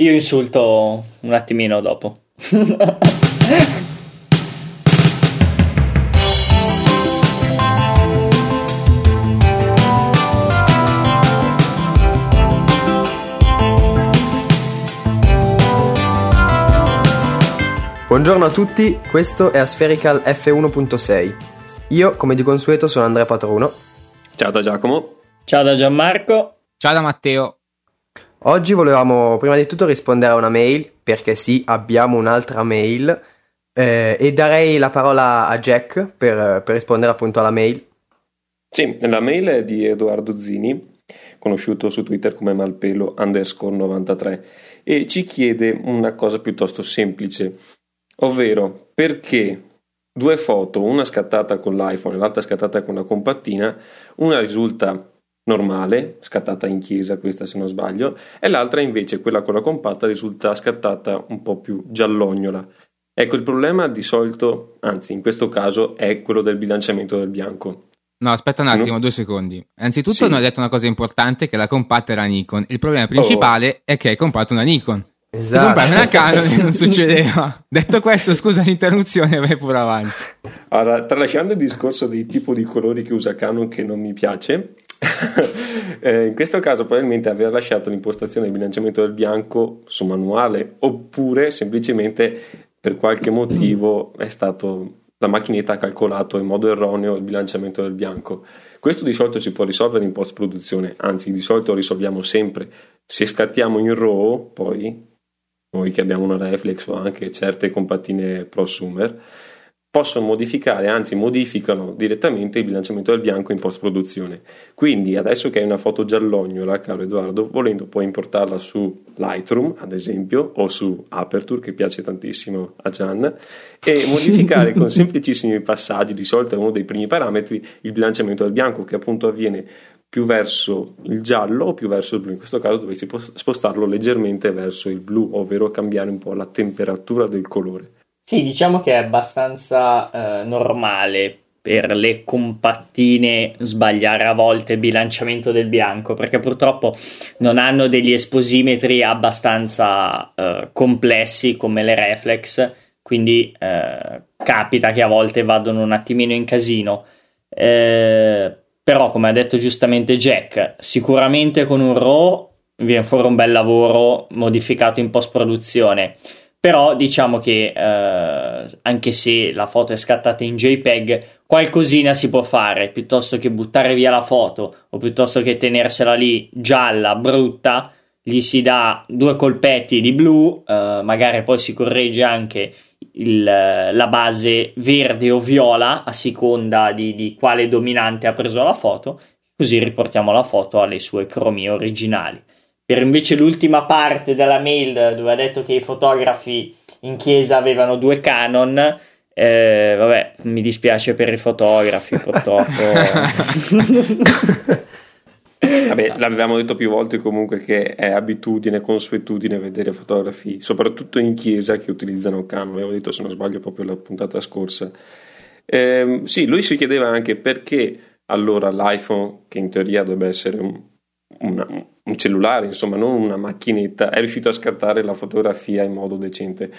Io insulto un attimino dopo. Buongiorno a tutti, questo è Aspherical F1.6. Io, come di consueto, sono Andrea Patruno. Ciao da Giacomo. Ciao da Gianmarco. Ciao da Matteo. Oggi volevamo prima di tutto rispondere a una mail, perché sì, abbiamo un'altra mail, eh, e darei la parola a Jack per, per rispondere appunto alla mail. Sì, la mail è di Edoardo Zini, conosciuto su Twitter come malpelo underscore 93, e ci chiede una cosa piuttosto semplice ovvero perché due foto, una scattata con l'iPhone e l'altra scattata con la compattina, una risulta normale, scattata in chiesa questa se non sbaglio, e l'altra invece, quella con la compatta, risulta scattata un po' più giallognola. Ecco, il problema di solito, anzi in questo caso, è quello del bilanciamento del bianco. No, aspetta un attimo, no? due secondi. Anzitutto sì. non hai detto una cosa importante, che la compatta era Nikon. Il problema principale oh. è che hai comprato una Nikon. Esatto. comprare una Canon non succedeva. Detto questo, scusa l'interruzione, vai pure avanti. Allora, tralasciando il discorso dei tipi di colori che usa Canon che non mi piace, eh, in questo caso probabilmente aver lasciato l'impostazione del bilanciamento del bianco su manuale oppure semplicemente per qualche motivo è stato la macchinetta ha calcolato in modo erroneo il bilanciamento del bianco. Questo di solito si può risolvere in post produzione, anzi di solito lo risolviamo sempre. Se scattiamo in RAW, poi noi che abbiamo una reflex o anche certe compattine prosumer, possono modificare, anzi modificano direttamente il bilanciamento del bianco in post produzione. Quindi adesso che hai una foto giallognola, caro Edoardo, volendo puoi importarla su Lightroom, ad esempio, o su Aperture, che piace tantissimo a Gian, e modificare con semplicissimi passaggi, di solito è uno dei primi parametri, il bilanciamento del bianco, che appunto avviene più verso il giallo o più verso il blu. In questo caso dovresti spostarlo leggermente verso il blu, ovvero cambiare un po' la temperatura del colore. Sì, diciamo che è abbastanza eh, normale per le compattine sbagliare a volte il bilanciamento del bianco perché purtroppo non hanno degli esposimetri abbastanza eh, complessi come le reflex quindi eh, capita che a volte vadano un attimino in casino eh, però, come ha detto giustamente Jack, sicuramente con un RAW viene fuori un bel lavoro modificato in post produzione. Però diciamo che eh, anche se la foto è scattata in JPEG, qualcosina si può fare piuttosto che buttare via la foto o piuttosto che tenersela lì gialla, brutta, gli si dà due colpetti di blu, eh, magari poi si corregge anche il, la base verde o viola a seconda di, di, quale dominante ha preso la foto, così riportiamo la foto alle sue cromie originali. Per invece l'ultima parte della mail dove ha detto che i fotografi in chiesa avevano due Canon, eh, vabbè, mi dispiace per i fotografi, purtroppo. Vabbè, l'avevamo detto più volte comunque che è abitudine, consuetudine vedere fotografi, soprattutto in chiesa che utilizzano Canon, l'avevo detto se non sbaglio proprio la puntata scorsa. Eh, sì, lui si chiedeva anche perché allora l'iPhone, che in teoria dovrebbe essere un, una, un cellulare, insomma, non una macchinetta, è riuscito a scattare la fotografia in modo decente.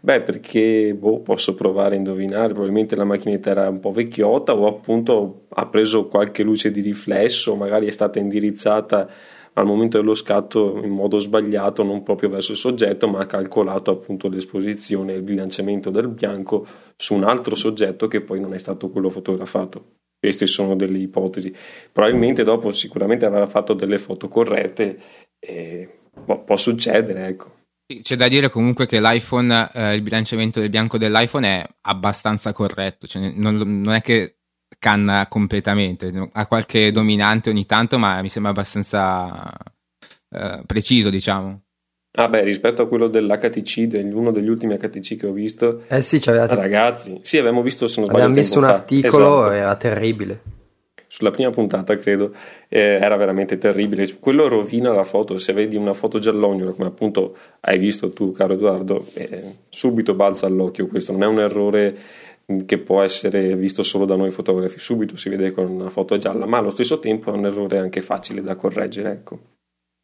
Beh, perché boh, posso provare a indovinare, probabilmente la macchinetta era un po' vecchiotta o appunto ha preso qualche luce di riflesso, magari è stata indirizzata al momento dello scatto in modo sbagliato, non proprio verso il soggetto, ma ha calcolato appunto l'esposizione e il bilanciamento del bianco su un altro soggetto che poi non è stato quello fotografato. Queste sono delle ipotesi. Probabilmente dopo sicuramente avrà fatto delle foto corrette e boh, può succedere, ecco. C'è da dire comunque che l'iPhone, eh, il bilanciamento del bianco dell'iPhone è abbastanza corretto, cioè non, non, è che canna completamente, ha qualche dominante ogni tanto, ma mi sembra abbastanza eh, preciso, diciamo. Ah beh, rispetto a quello dell'HTC, degli, uno degli ultimi HTC che ho visto, eh sì, c'aveva ragazzi, sì, abbiamo visto, se non sbaglio, abbiamo visto un articolo, esatto. era terribile. Sulla prima puntata credo eh, era veramente terribile. Quello rovina la foto se vedi una foto giallognola come appunto hai visto tu caro Edoardo eh, subito balza all'occhio questo. Non è un errore che può essere visto solo da noi fotografi. Subito si vede con una foto gialla ma allo stesso tempo è un errore anche facile da correggere ecco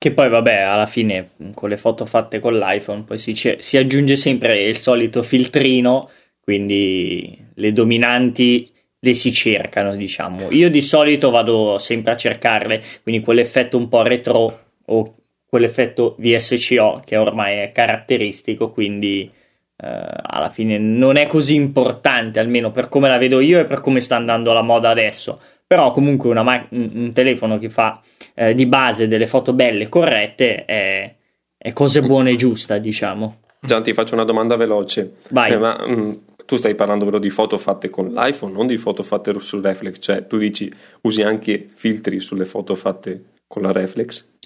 Che poi, vabbè, alla fine con le foto fatte con l'iPhone poi si, si aggiunge sempre il solito filtrino, quindi le dominanti le si cercano, diciamo. Io di solito vado sempre a cercarle, quindi quell'effetto un po' retro o quell'effetto VSCO che ormai è caratteristico, quindi eh, alla fine non è così importante, almeno per come la vedo io e per come sta andando la moda adesso. Però comunque ma- un telefono che fa eh, di base delle foto belle e corrette è, è cose buone e giusta, diciamo. Gian, ti faccio una domanda veloce. Vai. Eh, ma, mh, mm, tu stai parlando però di foto fatte con l'iPhone, non di foto fatte sul reflex, cioè tu dici usi anche filtri sulle foto fatte con la reflex?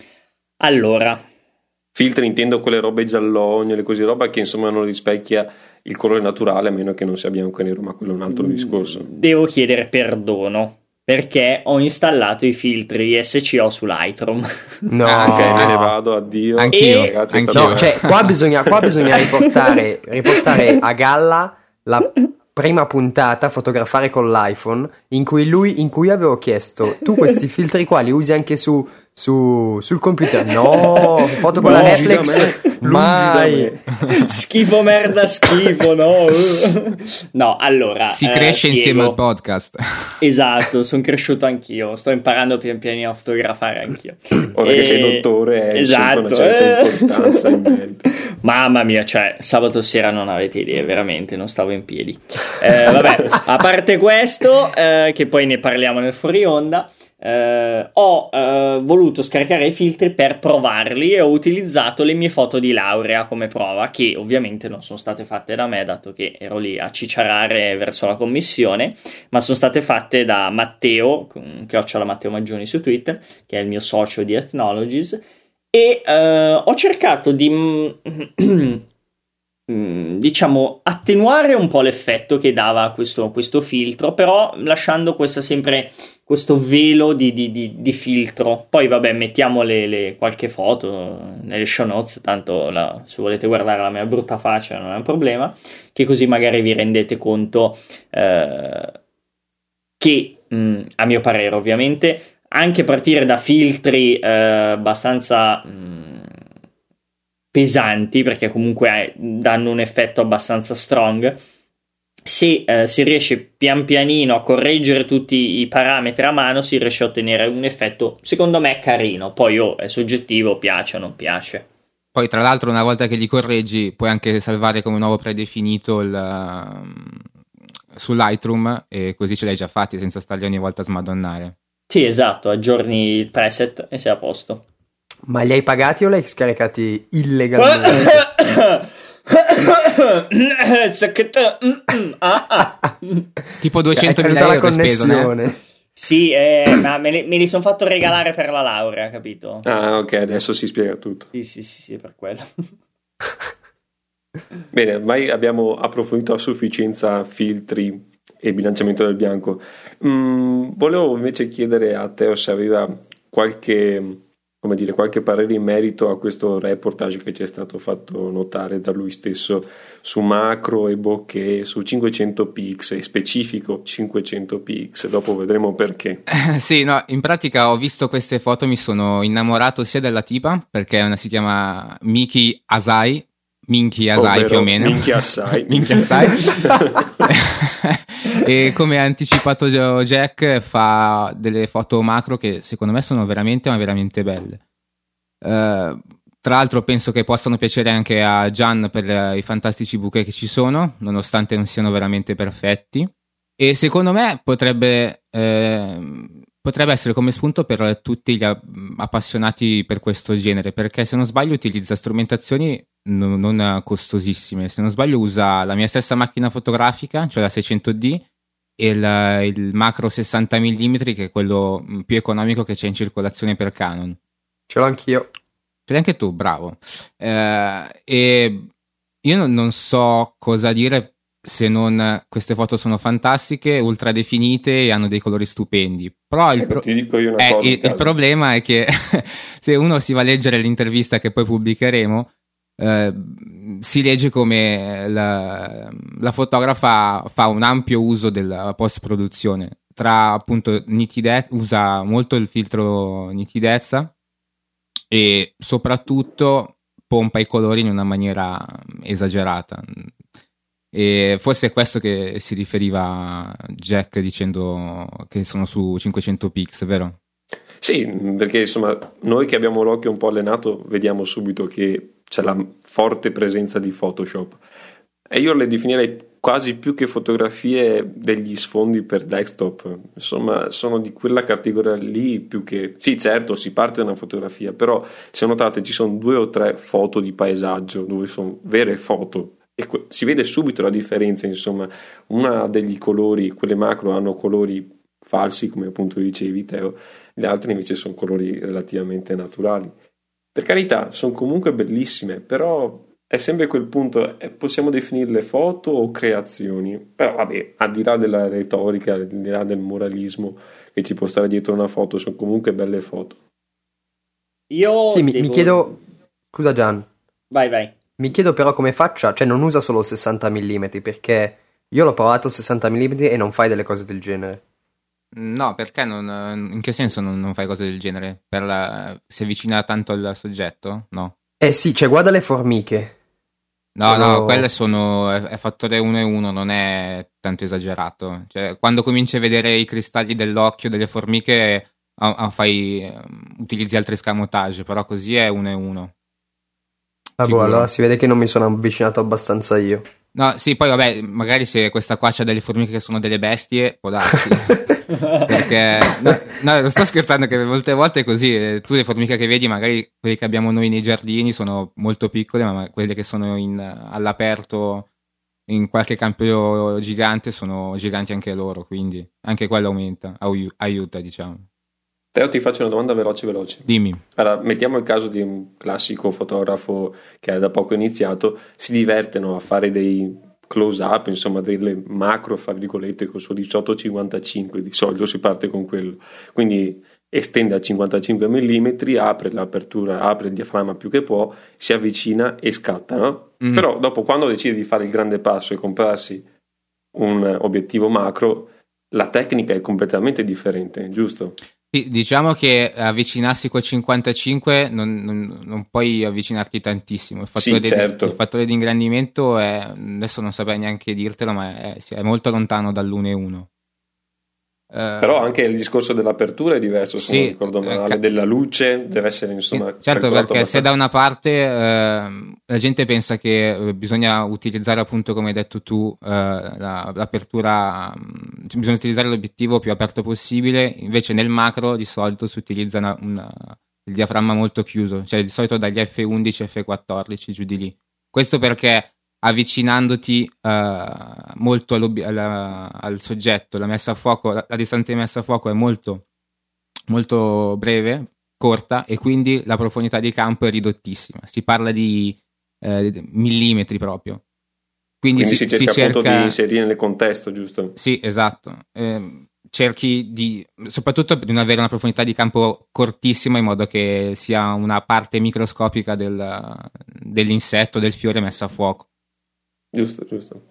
Allora, filtri intendo quelle robe giallogne, così roba che insomma non rispecchia il colore naturale a meno che non sia bianco e nero, ma quello è un altro mm, discorso. Devo chiedere perdono perché ho installato i filtri SCO su Lightroom. No, ah, ok, me ne vado, addio. Anch'io, e... ragazzi, anch'io. No, cioè, qua bisogna, qua bisogna riportare, riportare a galla la prima puntata fotografare con l'iPhone in cui lui in cui avevo chiesto tu questi filtri qua li usi anche su su, sul computer. No, foto con la reflex. Mai. schifo, merda, schifo. No, no allora. Si cresce eh, insieme al podcast. Esatto, sono cresciuto anch'io. Sto imparando pian pianino a fotografare anch'io. Ora e... che sei dottore, esatto. una certa importanza in merito. Mamma mia, cioè, sabato sera non avete idea, veramente, non stavo in piedi. Eh, vabbè, a parte questo, eh, che poi ne parliamo nel fuori onda eh, ho eh, voluto scaricare i filtri per provarli e ho utilizzato le mie foto di laurea come prova, che ovviamente non sono state fatte da me, dato che ero lì a cicciarare verso la commissione, ma sono state fatte da Matteo, che ho la Matteo Maggioni su Twitter, che è il mio socio di Ethnologies, e eh, ho cercato di mm, diciamo attenuare un po' l'effetto che dava questo, questo filtro però lasciando questa sempre questo velo di, di, di, di filtro. Poi, vabbè, mettiamo le, le, qualche foto nelle show notes. Tanto la, se volete guardare la mia brutta faccia, non è un problema. Che così magari vi rendete conto eh, che, mh, mm, a mio parere, ovviamente, anche partire da filtri eh, abbastanza. Mh, mm, pesanti perché comunque eh, danno un effetto abbastanza strong se eh, si riesce pian pianino a correggere tutti i parametri a mano, si riesce a ottenere un effetto, secondo me, carino. Poi oh, è soggettivo, piace o non piace. Poi, tra l'altro, una volta che li correggi, puoi anche salvare come nuovo predefinito il, um, su Lightroom e così ce l'hai già fatti senza starli ogni volta a smadonnare. Sì, esatto, aggiorni il preset e sei a posto. Ma li hai pagati o li hai scaricati illegalmente? tipo 200 mila euro connessione. Sì, eh, ma me li, me li sono fatto regalare per la laurea, capito? Ah, ok, adesso si spiega tutto. Sì, sì, sì, sì per quello. Bene, ormai abbiamo approfondito a sufficienza filtri e bilanciamento del bianco. Mm, volevo invece chiedere a Teo se aveva qualche come dire, qualche parere in merito a questo reportage che ci è stato fatto notare da lui stesso su macro e bokeh su 500 px, specifico 500 px, dopo vedremo perché. Eh, sì, no, in pratica ho visto queste foto, mi sono innamorato sia della tipa, perché una si chiama Miki Asai, Minchi Asai più o meno. Minchi Assai. Minchi Assai. e come ha anticipato Jack fa delle foto macro che secondo me sono veramente ma veramente belle uh, tra l'altro penso che possano piacere anche a Gian per uh, i fantastici bouquet che ci sono nonostante non siano veramente perfetti e secondo me potrebbe eh, potrebbe essere come spunto per tutti gli appassionati per questo genere, perché se non sbaglio utilizza strumentazioni non, non costosissime. Se non sbaglio usa la mia stessa macchina fotografica, cioè la 600D, e il, il macro 60 mm, che è quello più economico che c'è in circolazione per Canon. Ce l'ho anch'io. Ce l'hai anche tu, bravo. Eh, e io non, non so cosa dire se non queste foto sono fantastiche, ultra definite e hanno dei colori stupendi. Però il, pro- eh, il, il problema è che se uno si va a leggere l'intervista che poi pubblicheremo, eh, si legge come la, la, fotografa fa un ampio uso della post produzione tra appunto nitidezza, usa molto il filtro nitidezza e soprattutto pompa i colori in una maniera esagerata. E forse è questo che si riferiva Jack dicendo che sono su 500 pix, vero? Sì, perché insomma noi che abbiamo l'occhio un po' allenato vediamo subito che c'è la forte presenza di Photoshop. E io le definirei quasi più che fotografie degli sfondi per desktop, insomma sono di quella categoria lì più che... Sì certo si parte da una fotografia, però se notate ci sono due o tre foto di paesaggio dove sono vere foto e que- si vede subito la differenza, insomma. Una degli colori, quelle macro hanno colori falsi come appunto dicevi Teo, le altre invece sono colori relativamente naturali. Per carità, sono comunque bellissime, però è sempre quel punto, eh, possiamo definirle foto o creazioni, però vabbè, al di là della retorica, al di là del moralismo che ci può stare dietro una foto, sono comunque belle foto. Io sì, devo... mi, chiedo, scusa Gian, vai vai, mi chiedo però come faccia, cioè non usa solo 60 mm perché io l'ho provato 60 mm e non fai delle cose del genere. No, perché non, in che senso non, non fai cose del genere? Per la, si avvicina tanto al soggetto? No. Eh sì, cioè guarda le formiche. No, sono... no, quelle sono. È, è fattore 1 e 1, non è tanto esagerato. Cioè, quando cominci a vedere i cristalli dell'occhio delle formiche, a, a fai, utilizzi altri scamotage, però così è 1 e 1. Ah, boh, allora si vede che non mi sono avvicinato abbastanza io. No, sì, poi vabbè, magari se questa qua c'ha delle formiche che sono delle bestie, può darsi. Perché, no, no, non sto scherzando che molte volte è così, eh, tu le formiche che vedi, magari quelle che abbiamo noi nei giardini sono molto piccole, ma quelle che sono in, all'aperto in qualche campo gigante sono giganti anche loro, quindi anche quello aumenta, aiuta, diciamo. Teo ti faccio una domanda veloce veloce. Dimmi. Allora, mettiamo il caso di un classico fotografo che ha da poco iniziato, si divertono a fare dei close up, insomma delle macro, fra virgolette, con il suo 18-55, di solito si parte con quello. Quindi estende a 55 mm, apre l'apertura, apre il diaframma più che può, si avvicina e scatta, no? Mm. Però dopo quando decide di fare il grande passo e comprarsi un obiettivo macro, la tecnica è completamente differente, giusto? Sì, diciamo che avvicinarsi col 55 non, non, non puoi avvicinarti tantissimo. Il fattore, sì, certo. di, il fattore di ingrandimento è, adesso non saprei neanche dirtelo, ma è, è molto lontano dall'1-1. Eh, Però anche il discorso dell'apertura è diverso, se sì, non ricordo eh, male, eh, della luce deve essere insomma... Sì, certo, perché se da una parte eh, la gente pensa che eh, bisogna utilizzare appunto come hai detto tu eh, la, l'apertura, mm, bisogna utilizzare l'obiettivo più aperto possibile, invece nel macro di solito si utilizza una, una, il diaframma molto chiuso, cioè di solito dagli F11 F14 giù di lì. Questo perché avvicinandoti uh, molto alla, al soggetto, la messa a fuoco, la, la, distanza di messa a fuoco è molto, molto breve, corta e quindi la profondità di campo è ridottissima. Si parla di eh, millimetri proprio. Quindi, quindi si, si, cerca si cerca appunto di inserire nel contesto, giusto? Sì, esatto. Eh, cerchi di, soprattutto di non avere una profondità di campo cortissima in modo che sia una parte microscopica del, dell'insetto, del fiore messa a fuoco. Giusto, giusto.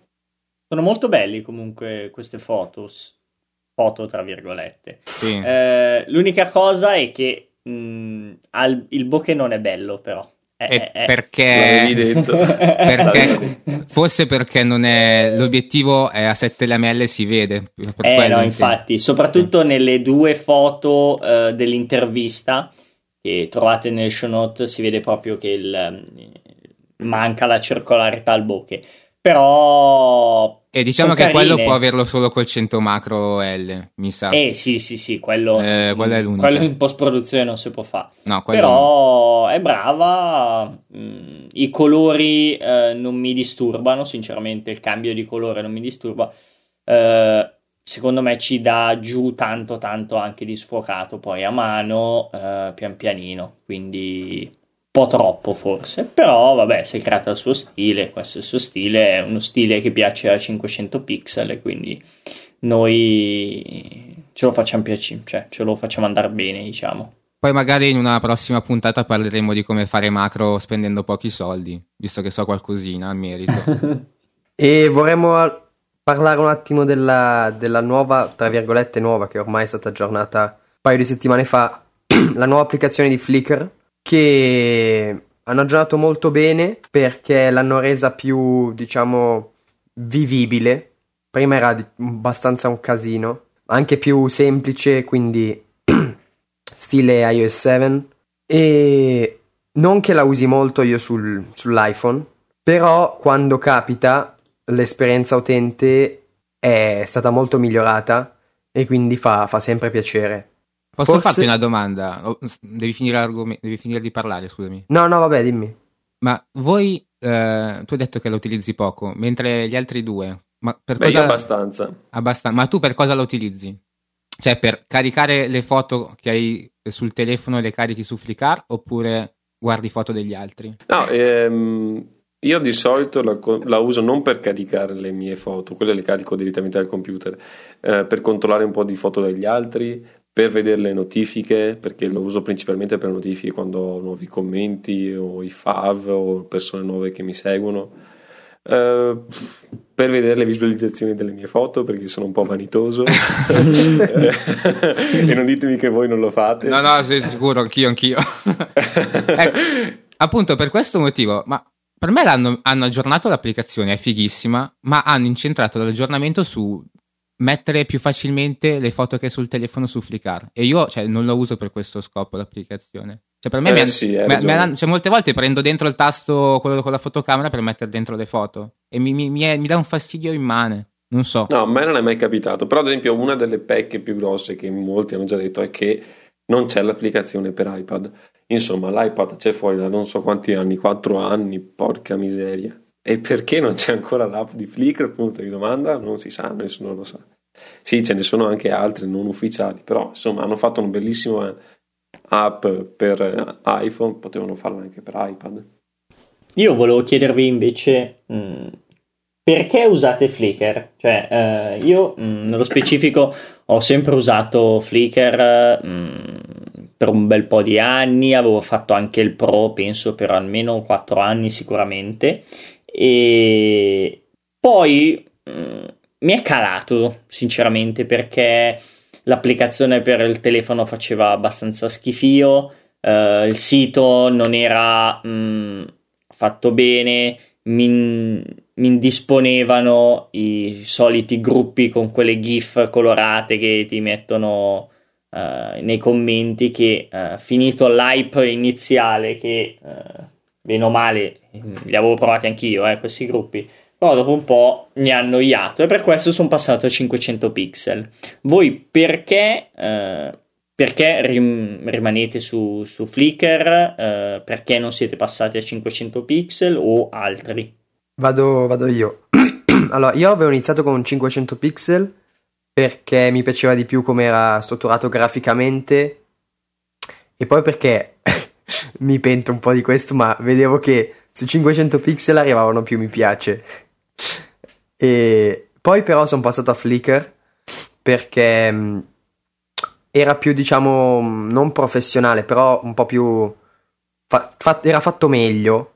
Sono molto belli comunque queste foto, foto tra virgolette. Sì. Eh, l'unica cosa è che mh, il bokeh non è bello però. È, è, perché, perché forse perché non è l'obiettivo è a 7 lamelle si vede eh no infatti soprattutto nelle due foto uh, dell'intervista che trovate nel show note si vede proprio che il, manca la circolarità al bokeh però e diciamo che carine. quello può averlo solo col 100 macro L, mi sa. Eh sì, sì, sì, quello, eh, quello è l'unico. Quello in post produzione non si può fare. No, Però no. è brava, mm, i colori eh, non mi disturbano, sinceramente il cambio di colore non mi disturba. Eh, secondo me ci dà giù tanto tanto anche di sfocato poi a mano, eh, pian pianino, quindi po' troppo forse, però vabbè, si è creato il suo stile, questo è il suo stile, è uno stile che piace a 500 pixel quindi noi ce lo facciamo piacere, cioè ce lo facciamo andare bene, diciamo. Poi magari in una prossima puntata parleremo di come fare macro spendendo pochi soldi, visto che so qualcosina al merito. e vorremmo parlare un attimo della, della nuova, tra virgolette nuova, che ormai è stata aggiornata un paio di settimane fa, la nuova applicazione di Flickr che hanno aggiornato molto bene perché l'hanno resa più, diciamo, vivibile. Prima era abbastanza un casino, anche più semplice, quindi stile iOS 7. E non che la usi molto io sul- sull'iPhone, però quando capita l'esperienza utente è stata molto migliorata e quindi fa, fa sempre piacere. Posso Forse- farti una domanda? Devi finire, devi finire di parlare, scusami. No, no, vabbè, dimmi. Ma voi, eh, tu hai detto che la utilizzi poco, mentre gli altri due, ma per Beh, cosa... io abbastanza. Abbastan- ma tu per cosa la utilizzi? Cioè, per caricare le foto che hai sul telefono e le carichi su Flickr oppure guardi foto degli altri? No, ehm, io di solito la, la uso non per caricare le mie foto, quelle le carico direttamente dal computer, eh, per controllare un po' di foto degli altri, per vedere le notifiche, perché lo uso principalmente per notifiche quando ho nuovi commenti o i fav o persone nuove che mi seguono. Eh, per vedere le visualizzazioni delle mie foto perché sono un po' vanitoso e non ditemi che voi non lo fate No, no, sei sicuro, anch'io, anch'io. Ecco, appunto per questo motivo, ma per me hanno aggiornato l'applicazione, è fighissima, ma hanno incentrato l'aggiornamento su mettere più facilmente le foto che hai sul telefono su Flickr. E io cioè, non lo uso per questo scopo l'applicazione. Cioè, per me Eh, han- sì, mi han- cioè, molte volte prendo dentro il tasto quello con la fotocamera per mettere dentro le foto. E mi, mi- mi è- mi dà un fastidio immane. Non so. No, a me non è mai capitato. Però, ad esempio, una delle pecche più grosse che molti hanno già detto è che non c'è l'applicazione per iPad. Insomma, l'iPad c'è fuori da non so quanti anni, 4 anni, porca miseria. E perché non c'è ancora l'app di Flickr? Punto di domanda, non si sa, nessuno lo sa. Sì, ce ne sono anche altre non ufficiali, però insomma hanno fatto una bellissima app per eh, iPhone, potevano farla anche per iPad. Io volevo chiedervi invece mh, perché usate Flickr? Cioè, eh, io mh, nello specifico ho sempre usato Flickr mh, per un bel po' di anni, avevo fatto anche il Pro, penso per almeno 4 anni sicuramente, e poi mh, mi è calato sinceramente perché l'applicazione per il telefono faceva abbastanza schifio, eh, il sito non era mh, fatto bene, mi, mi indisponevano i soliti gruppi con quelle GIF colorate che ti mettono eh, nei commenti che eh, finito l'hype iniziale che eh, bene o male li avevo provati anch'io eh, questi gruppi però dopo un po' mi ha annoiato e per questo sono passato a 500 pixel voi perché eh, perché rim- rimanete su, su Flickr? Eh, perché non siete passati a 500 pixel o altri? Vado, vado io. allora, io avevo iniziato con 500 pixel perché mi piaceva di più come era strutturato graficamente e poi perché mi pento un po' di questo, ma vedevo che su 500 pixel arrivavano più mi piace. E poi però sono passato a Flickr perché mh, era più, diciamo, mh, non professionale, però un po' più... fa- fa- era fatto meglio.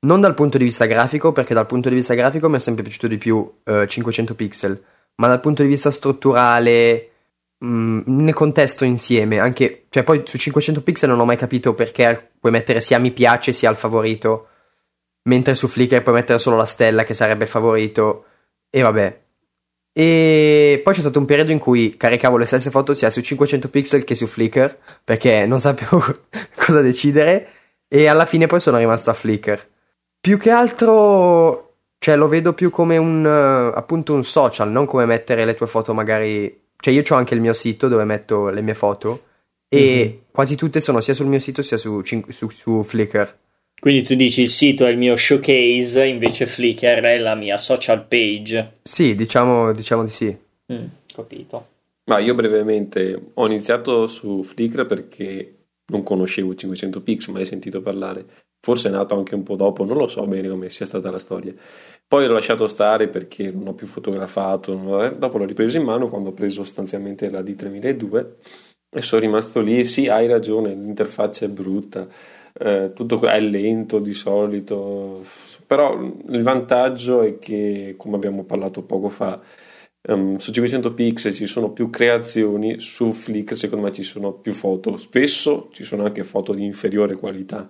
Non dal punto di vista grafico, perché dal punto di vista grafico mi è sempre piaciuto di più eh, 500 pixel, ma dal punto di vista strutturale, mh, nel contesto insieme, anche, cioè poi su 500 pixel non ho mai capito perché puoi mettere sia mi piace sia il favorito, mentre su Flickr puoi mettere solo la stella che sarebbe il favorito, e vabbè. E poi c'è stato un periodo in cui caricavo le stesse foto sia su 500 pixel che su Flickr, perché non sapevo cosa decidere, e alla fine poi sono rimasto a Flickr. Più che altro, cioè, lo vedo più come un, eh, appunto, un social, non come mettere le tue foto magari... Cioè, io ho anche il mio sito dove metto le mie foto e quasi tutte sono sia sul mio sito sia su, su, su Flickr. Quindi tu dici il sito è il mio showcase, invece Flickr è la mia social page. Sì, diciamo, diciamo di sì. Mm, capito. Ma io brevemente ho iniziato su Flickr perché non conoscevo 500 pix, mai sentito parlare. Forse è nato anche un po' dopo, non lo so bene come sia stata la storia. Poi l'ho lasciato stare perché non ho più fotografato. eh. Dopo l'ho ripreso in mano quando ho preso sostanzialmente la D3002 e sono rimasto lì. Sì, hai ragione, l'interfaccia è brutta, eh, tutto è lento di solito, però il vantaggio è che, come abbiamo parlato poco fa, um, su 500 pixel ci sono più creazioni, su Flickr secondo me ci sono più foto, spesso ci sono anche foto di inferiore qualità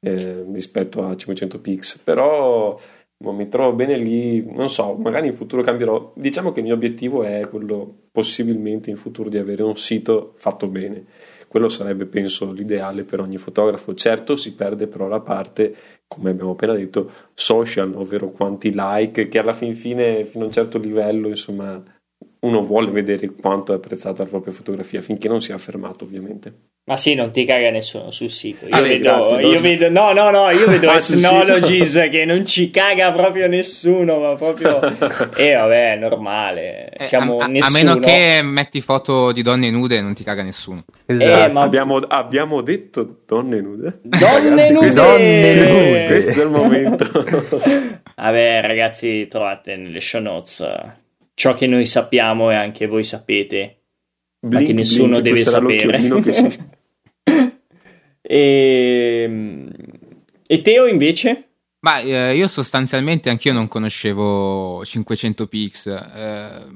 eh, rispetto a 500 pixel, però mi trovo bene lì, non so, magari in futuro cambierò. Diciamo che il mio obiettivo è quello possibilmente in futuro di avere un sito fatto bene. Quello sarebbe, penso, l'ideale per ogni fotografo. Certo, si perde però la parte, come abbiamo appena detto, social, ovvero quanti like, che alla fin fine, fino a un certo livello, insomma, uno vuole vedere quanto è apprezzata la propria fotografia, finché non sia fermato, ovviamente. Ma sì, non ti caga nessuno sul sito. Io, ah, vedo, grazie, io vedo, no, no, no, io vedo ah, Ethnologies che non ci caga proprio nessuno, ma proprio. E eh, vabbè, è normale. Eh, Siamo a, nessuno. a, meno che metti foto di donne nude, non ti caga nessuno. Esatto. Eh, ma... abbiamo, abbiamo, detto donne nude. Donne ragazzi, nude! Donne nude! Questo è il momento. vabbè, ragazzi, trovate nelle show notes ciò che noi sappiamo e anche voi sapete, blink, ma che nessuno blink, deve sapere. Che si... e... Ehm, e Teo invece? Ma eh, io sostanzialmente anch'io non conoscevo 500 pix. Eh,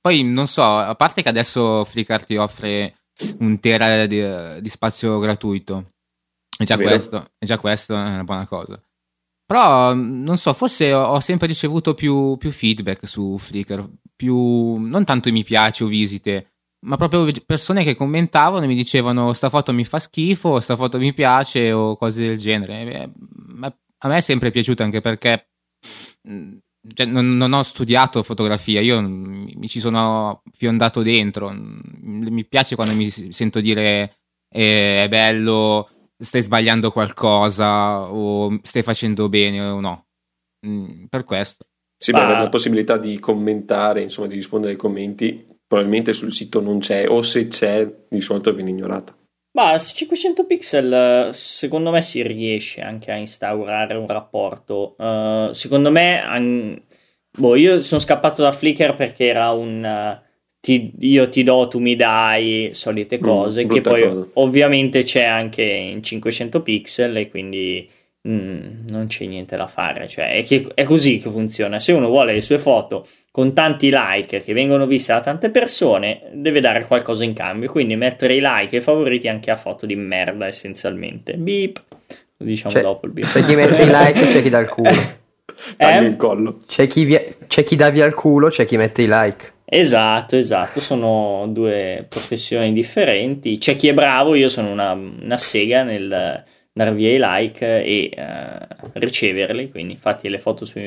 poi non so, a parte che adesso Flickr ti offre un tera di, di spazio gratuito. E già, questo, e già questo è una buona cosa. Però non so, forse ho sempre ricevuto più, più feedback su Flickr, più non tanto mi piace o visite, ma proprio persone che commentavano e mi dicevano sta foto mi fa schifo, sta foto mi piace o cose del genere. A me è sempre piaciuta anche perché cioè, non, non, ho studiato fotografia, io mi ci sono fiondato dentro. Mi piace quando mi sento dire eh, è bello, stai sbagliando qualcosa o stai facendo bene o no. Mm, per questo. Sì, ma la possibilità di commentare, insomma, di rispondere ai commenti, probabilmente sul sito non c'è, o se c'è, di solito viene ignorata. Ma 500 pixel secondo me si riesce anche a instaurare un rapporto. Uh, secondo me, an... boh, io sono scappato da Flickr perché era un ti, io ti do, tu mi dai, solite mm, cose, mm, che poi cosa. ovviamente c'è anche in 500 pixel e quindi mm, non c'è niente da fare, cioè è, che, è così che funziona, se uno vuole le sue foto con tanti like che vengono viste da tante persone, deve dare qualcosa in cambio, quindi mettere i like e i favoriti anche a foto di merda essenzialmente. Beep, lo diciamo c'è, dopo il beep. C'è chi mette i like e c'è chi dà il culo. Tagli eh? il collo. C'è chi, via, c'è chi dà via il culo, c'è chi mette i like. Esatto, esatto, sono due professioni differenti. C'è chi è bravo, io sono una, una sega nel dar via i like e uh, riceverli, quindi infatti le foto su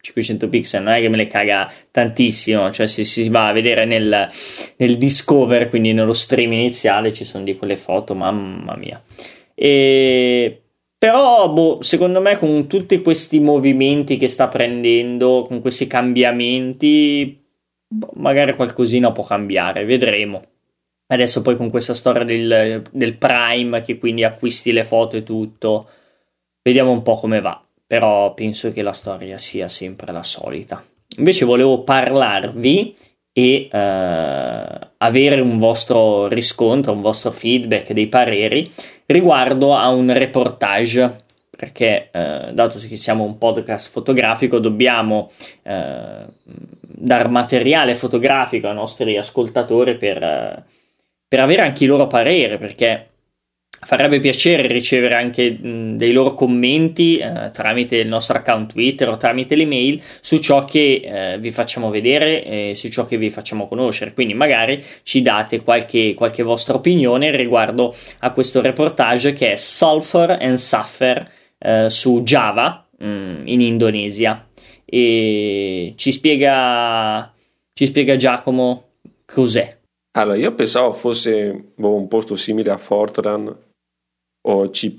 500 pixel non è che me le caga tantissimo, cioè se si va a vedere nel, nel discover, quindi nello stream iniziale ci sono di quelle foto, mamma mia. E però, boh, secondo me, con tutti questi movimenti che sta prendendo, con questi cambiamenti, magari qualcosina può cambiare, vedremo. Adesso poi con questa storia del, del Prime che quindi acquisti le foto e tutto, vediamo un po' come va, però penso che la storia sia sempre la solita. Invece volevo parlarvi e eh, avere un vostro riscontro, un vostro feedback, dei pareri riguardo a un reportage perché eh, dato che siamo un podcast fotografico dobbiamo eh, dar materiale fotografico ai nostri ascoltatori per, eh, per, avere anche il loro parere perché farebbe piacere ricevere anche mh, dei loro commenti eh, tramite il nostro account Twitter o tramite l'email su ciò che eh, vi facciamo vedere e su ciò che vi facciamo conoscere. Quindi magari ci date qualche, qualche vostra opinione riguardo a questo reportage che è Sulfur and Suffer eh, su Java mh, mm, in Indonesia e ci spiega, ci spiega Giacomo cos'è. Allora, io pensavo fosse boh, un posto simile a Fortran o C,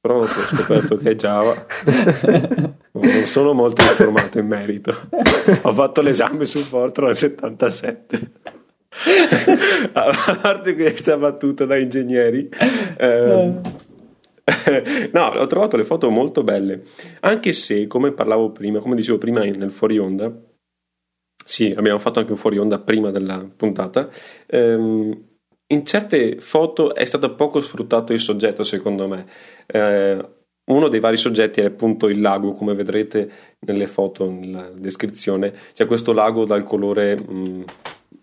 però ho scoperto che è Java. non sono molto informato in merito. Ho fatto l'esame su Fortran 77. a parte questa battuta da ingegneri, ehm, no, ho trovato le foto molto belle, anche se, come parlavo prima, come dicevo prima nel fuori onda, sì, abbiamo fatto anche un fuori onda prima della puntata, ehm, in certe foto è stato poco sfruttato il soggetto, secondo me. Eh, uno dei vari soggetti è appunto il lago, come vedrete nelle foto, nella descrizione. C'è questo lago dal colore mh,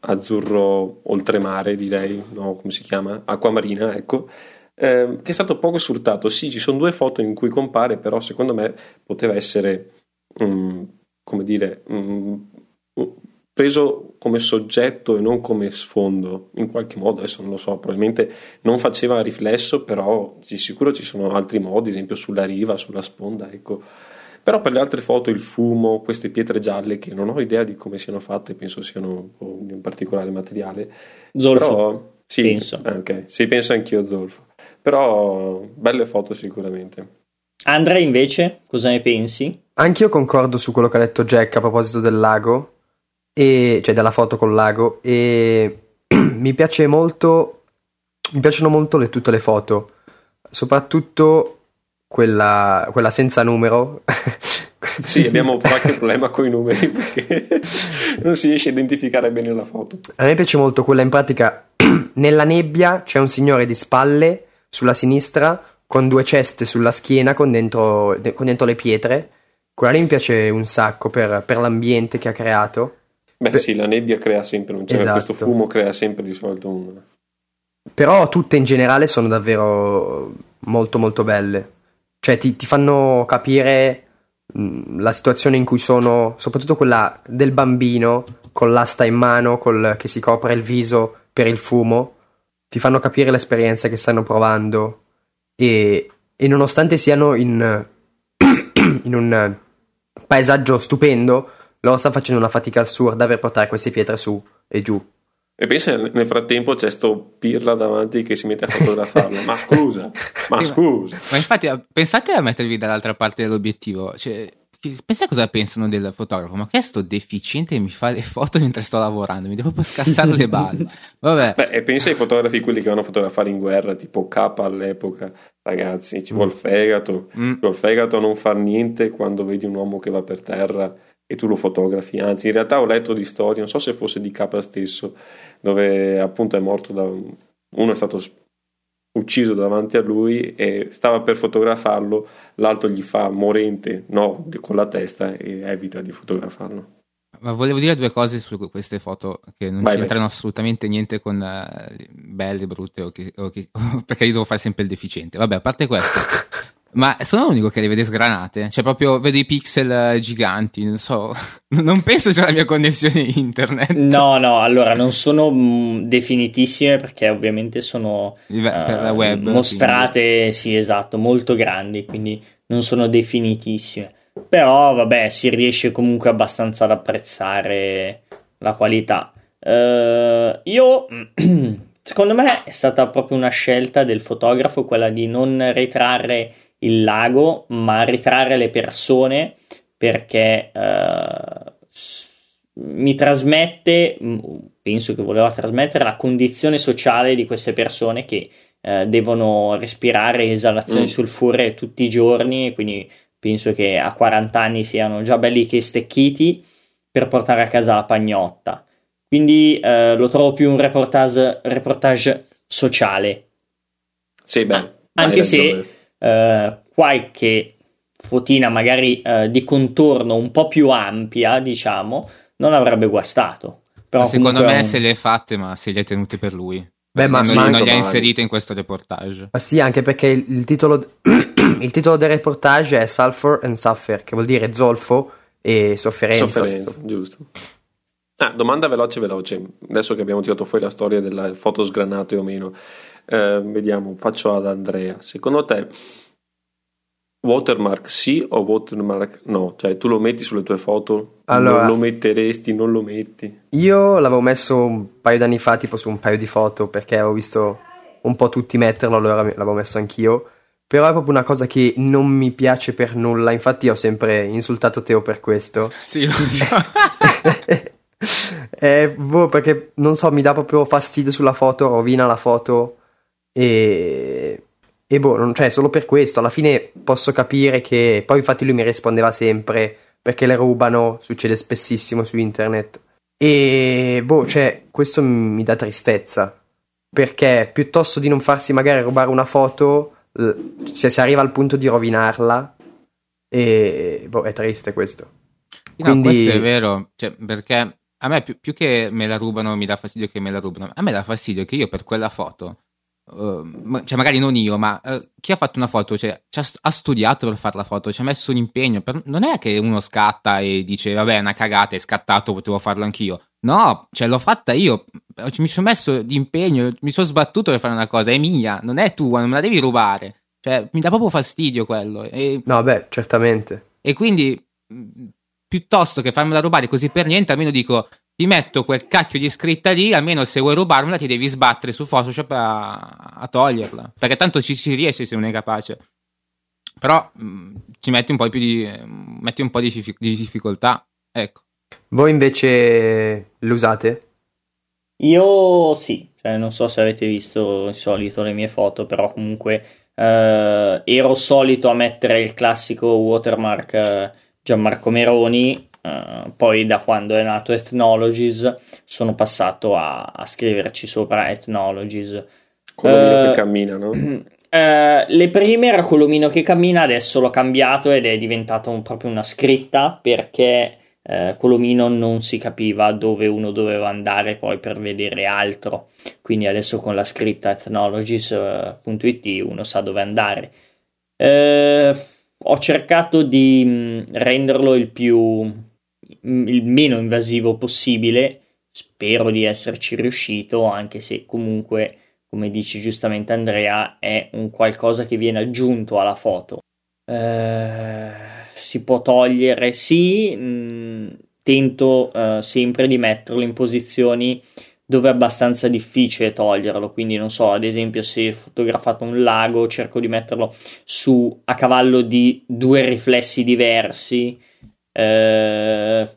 azzurro oltremare, direi, no, come si chiama? Acqua marina, ecco. Eh, che è stato poco sfruttato. Sì, ci sono due foto in cui compare, però secondo me poteva essere, mh, come dire, mh, preso come soggetto e non come sfondo, in qualche modo, adesso non lo so, probabilmente non faceva riflesso, però di sicuro ci sono altri modi, ad esempio sulla riva, sulla sponda, ecco. Però per le altre foto il fumo, queste pietre gialle che non ho idea di come siano fatte, penso siano di un particolare materiale. Zolfo. Però, sì, penso. Ah, ok, sì, penso anch'io Zolfo. Però belle foto sicuramente. Andrea invece, cosa ne pensi? Anch'io concordo su quello che ha detto Jack a proposito del lago e, cioè della foto col lago e mi piace molto mi piacciono molto le, tutte le foto soprattutto quella, quella senza numero sì abbiamo qualche problema con i numeri perché non si riesce a identificare bene la foto a me piace molto quella in pratica nella nebbia c'è un signore di spalle sulla sinistra con due ceste sulla schiena con dentro, con dentro le pietre quella lì mi piace un sacco per, per l'ambiente che ha creato Beh, Beh, sì, la nebbia crea sempre un cioè, esatto. questo fumo crea sempre di solito un. Però tutte in generale sono davvero molto molto belle. Cioè ti, ti fanno capire mh, la situazione in cui sono, soprattutto quella del bambino con l'asta in mano, col, che si copre il viso per il fumo. Ti fanno capire l'esperienza che stanno provando. E, e nonostante siano in, in un paesaggio stupendo, loro stanno facendo una fatica assurda per portare queste pietre su e giù. E pensa nel frattempo c'è sto pirla davanti che si mette a fotografarlo. ma scusa, ma scusa. Ma, infatti pensate a mettervi dall'altra parte dell'obiettivo. Cioè, pensate cosa pensano del fotografo. Ma che è sto deficiente che mi fa le foto mentre sto lavorando? Mi devo proprio scassare le balle. Vabbè. Beh, e pensa ai fotografi quelli che vanno a fotografare in guerra, tipo K all'epoca. Ragazzi, ci vuole il fegato. Mm. Ci vuole il fegato a non far niente quando vedi un uomo che va per terra e tu lo fotografi. Anzi, in realtà ho letto di storie, non so se fosse di Capra stesso, dove appunto è morto da uno è stato ucciso davanti a lui e stava per fotografarlo, l'altro gli fa morente no con la testa e evita di fotografarlo. Ma volevo dire due cose su queste foto che non vai, c'entrano vai. assolutamente niente con uh, belle, brutte o che, o che, perché io devo fare sempre il deficiente. Vabbè, a parte questo, Ma sono l'unico che le vede sgranate. Cioè, proprio vedo i pixel eh, giganti. Non so. Non penso sia la mia connessione internet. No, no, allora non sono mh, mm, definitissime perché ovviamente sono uh, web, mostrate, quindi. sì, esatto, molto grandi. Quindi non sono definitissime. Però, vabbè, si riesce comunque abbastanza ad apprezzare la qualità. Uh, io. Secondo me è stata proprio una scelta del fotografo quella di non ritrarre il lago, ma ritrarre le persone perché uh, mi trasmette, penso che voleva trasmettere la condizione sociale di queste persone che uh, devono respirare esalazioni mm. sulfuree tutti i giorni, quindi penso che a 40 anni siano già belli che stecchiti per portare a casa la pagnotta. Quindi uh, lo trovo più un reportage, reportage sociale. Sì, beh, anche se eh, qualche fotina magari eh, di contorno un po' più ampia, diciamo, non avrebbe guastato. Però secondo me un... se le ha fatte, ma se le ha tenute per lui. Beh, ma, non, non le ha inserite in questo reportage. Ma sì, anche perché il, il, titolo, il titolo del reportage è Sulfur and Suffer, che vuol dire zolfo e sofferenza. Sofferenza, giusto. Ah, domanda veloce veloce, adesso che abbiamo tirato fuori la storia delle foto sgranate o meno, eh, vediamo, faccio ad Andrea, secondo te watermark sì o watermark no? Cioè tu lo metti sulle tue foto, allora, non lo metteresti, non lo metti? Io l'avevo messo un paio d'anni fa tipo su un paio di foto perché avevo visto un po' tutti metterlo, allora l'avevo messo anch'io. Però è proprio una cosa che non mi piace per nulla. Infatti, ho sempre insultato Teo per questo. Sì, lo so. eh, boh, perché non so, mi dà proprio fastidio sulla foto, rovina la foto e. E boh, non, cioè, solo per questo. Alla fine posso capire che. Poi, infatti, lui mi rispondeva sempre perché le rubano. Succede spessissimo su internet. E boh, cioè, questo mi dà tristezza. Perché piuttosto di non farsi magari rubare una foto, se si arriva al punto di rovinarla, e boh, è triste questo. No, Quindi... questo è vero, cioè, perché a me più, più, che me la rubano mi dà fastidio che me la rubano, a me dà fastidio che io per quella foto, uh, cioè magari non io, ma uh, chi ha fatto una foto, cioè, ha studiato per fare la foto, ci ha messo un impegno, per, non è che uno scatta e dice vabbè è una cagata, è scattato, potevo farlo anch'io. No, cioè l'ho fatta io, mi sono messo di impegno, mi sono sbattuto per fare una cosa, è mia, non è tua, non me la devi rubare. Cioè, mi dà proprio fastidio quello. E, no, beh, certamente. E quindi, piuttosto che farmela rubare così per niente, almeno dico, ti metto quel cacchio di scritta lì, almeno se vuoi rubarmela ti devi sbattere su Photoshop a, a toglierla. Perché tanto ci si riesce se non è capace. Però mh, ci metti un po' più di, metti un po' di, di difficoltà. Ecco. Voi invece l'usate? Io sì, cioè, non so se avete visto di solito le mie foto, però comunque eh, ero solito a mettere il classico watermark eh, Gianmarco Meroni, eh, poi da quando è nato Ethnologies sono passato a, a scriverci sopra Ethnologies. Colomino che cammina, no? le prime era Colomino che cammina, adesso l'ho cambiato ed è diventata un, proprio una scritta perché eh, Colomino non si capiva dove uno doveva andare poi per vedere altro, quindi adesso con la scritta ethnologies.it uno sa dove andare. Eh, ho cercato di mm, renderlo il più il meno invasivo possibile, spero di esserci riuscito, anche se comunque, come dice giustamente Andrea, è un qualcosa che viene aggiunto alla foto. Eh, si può togliere, sì, mh, mm, tento uh, sempre di metterlo in posizioni dove è abbastanza difficile toglierlo, quindi non so, ad esempio se fotografato un lago cerco di metterlo su a cavallo di due riflessi diversi, eh,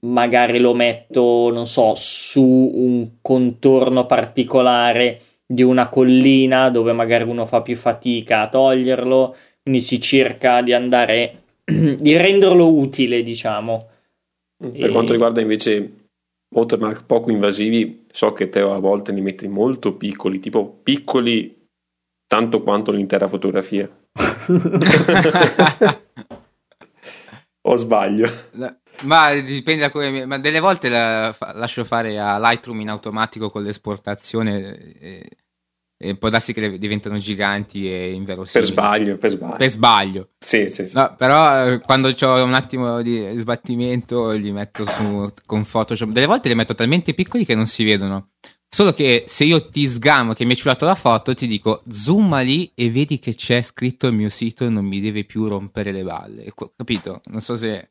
magari lo metto, non so, su un contorno particolare di una collina dove magari uno fa più fatica a toglierlo, quindi si cerca di andare di renderlo utile, diciamo. Per e... quanto riguarda invece watermark poco invasivi, so che Teo a volte li metti molto piccoli, tipo piccoli tanto quanto l'intera fotografia. o sbaglio? Ma dipende da come. Ma delle volte la, lascio fare a Lightroom in automatico con l'esportazione. E e può darsi che diventano giganti e inverosimili. Per sbaglio, per sbaglio. Per sbaglio. Sì, sì, sì. No, però eh, quando ho un attimo di sbattimento li metto su, con Photoshop. Delle volte li metto talmente piccoli che non si vedono. Solo che se io ti sgamo che mi hai ciulato la foto, ti dico zooma lì e vedi che c'è scritto il mio sito e non mi deve più rompere le balle. Capito? Non so se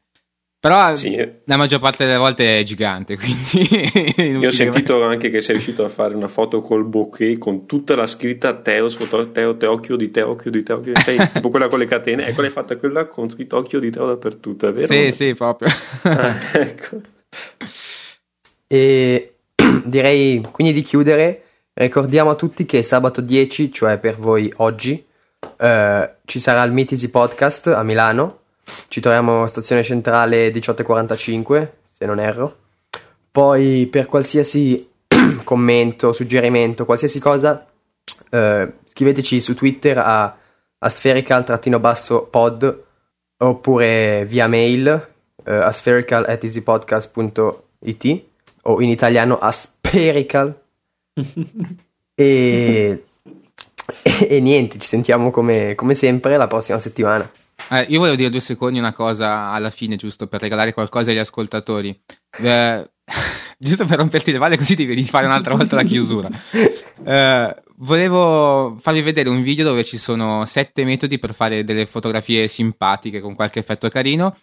però sì. la maggior parte delle volte è gigante, quindi... Io ho sentito anche che sei riuscito a fare una foto col bokeh con tutta la scritta Teo, sfoto, Teo, Teo, occhio di Teo, occhio di Teo, sei tipo quella con le catene, ecco l'hai fatta quella con scritto occhio di Teo dappertutto, è vero? Sì, sì, proprio. Ah, ecco. E direi quindi di chiudere, ricordiamo a tutti che sabato 10, cioè per voi oggi, eh, ci sarà il Mitisi Podcast a Milano ci troviamo stazione centrale 18.45, se non erro. Poi per qualsiasi commento, suggerimento, qualsiasi cosa, eh, scriveteci su Twitter a, a spherical-pod oppure via mail eh, a spherical.easypodcast.it o in italiano a spherical. e, e, e, niente, ci sentiamo come, come sempre la prossima settimana. Eh, io volevo dire due secondi una cosa alla fine, giusto per regalare qualcosa agli ascoltatori. Eh, giusto per romperti le palle, così devi fare un'altra volta la chiusura. Eh, volevo farvi vedere un video dove ci sono sette metodi per fare delle fotografie simpatiche con qualche effetto carino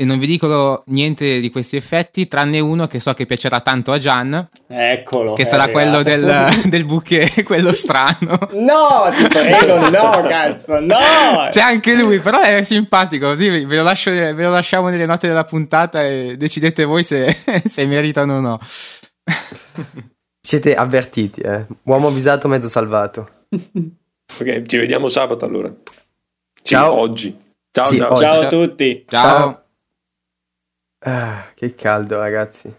e non vi dico niente di questi effetti, tranne uno che so che piacerà tanto a Gian. Eccolo. Che sarà quello del, del bouquet, quello strano. No, ti prego, no, cazzo, no! C'è anche lui, però è simpatico, così ve lo, lascio, ve lo lasciamo nelle note della puntata e decidete voi se, se meritano o no. Siete avvertiti, eh. Uomo avvisato, mezzo salvato. ok, ci vediamo sabato allora. Ciao. Sì, oggi. Ciao, sì, ciao. Oggi. ciao a tutti. ciao. ciao. Ah, che caldo, ragazzi.